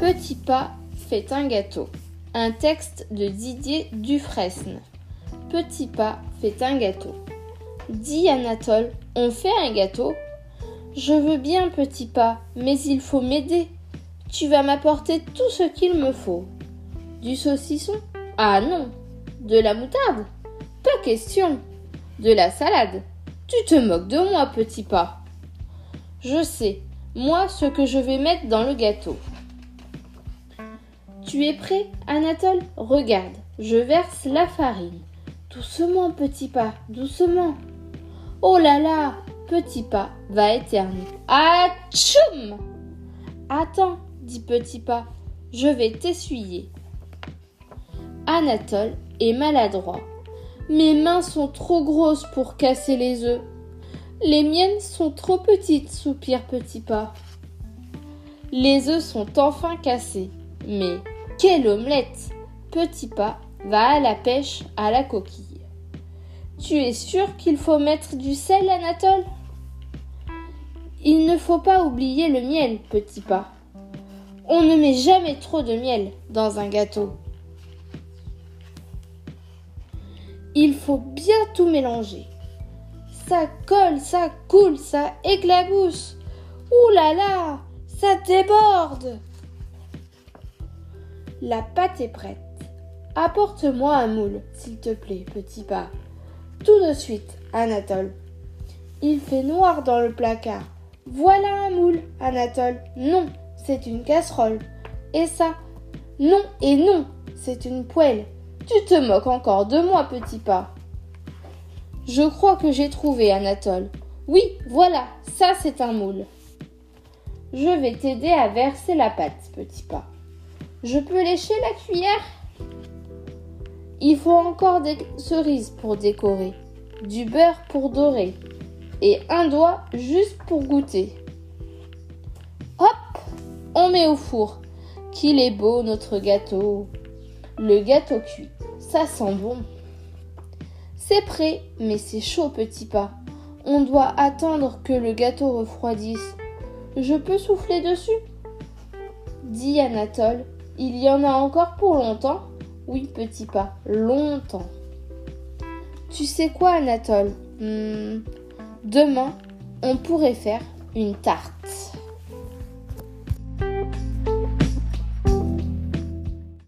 Petit pas fait un gâteau. Un texte de Didier Dufresne. Petit pas fait un gâteau. Dis Anatole, on fait un gâteau? Je veux bien, petit pas, mais il faut m'aider. Tu vas m'apporter tout ce qu'il me faut. Du saucisson? Ah non. De la moutarde? Pas question. De la salade? Tu te moques de moi, petit pas. Je sais, moi, ce que je vais mettre dans le gâteau. Tu es prêt, Anatole? Regarde, je verse la farine. Doucement, petit pas, doucement. Oh là là, petit pas va éternuer. Atchoum Attends, dit petit pas, je vais t'essuyer. Anatole est maladroit. Mes mains sont trop grosses pour casser les œufs. Les miennes sont trop petites, soupire Petit Pas. Les œufs sont enfin cassés. Mais quelle omelette Petit Pas va à la pêche à la coquille. Tu es sûr qu'il faut mettre du sel, Anatole? Il ne faut pas oublier le miel, Petit Pas. On ne met jamais trop de miel dans un gâteau. Il faut bien tout mélanger. Ça colle, ça coule, ça éclabousse. Ouh là là, ça déborde. La pâte est prête. Apporte-moi un moule, s'il te plaît, petit pas. Tout de suite, Anatole. Il fait noir dans le placard. Voilà un moule, Anatole. Non, c'est une casserole. Et ça Non et non, c'est une poêle. Tu te moques encore de moi, petit pas. Je crois que j'ai trouvé, Anatole. Oui, voilà, ça c'est un moule. Je vais t'aider à verser la pâte, petit pas. Je peux lécher la cuillère Il faut encore des cerises pour décorer, du beurre pour dorer, et un doigt juste pour goûter. Hop On met au four. Qu'il est beau notre gâteau. Le gâteau cuit, ça sent bon. C'est prêt, mais c'est chaud, petit pas. On doit attendre que le gâteau refroidisse. Je peux souffler dessus? Dit Anatole. Il y en a encore pour longtemps? Oui, petit pas, longtemps. Tu sais quoi, Anatole? Hmm, Demain, on pourrait faire une tarte.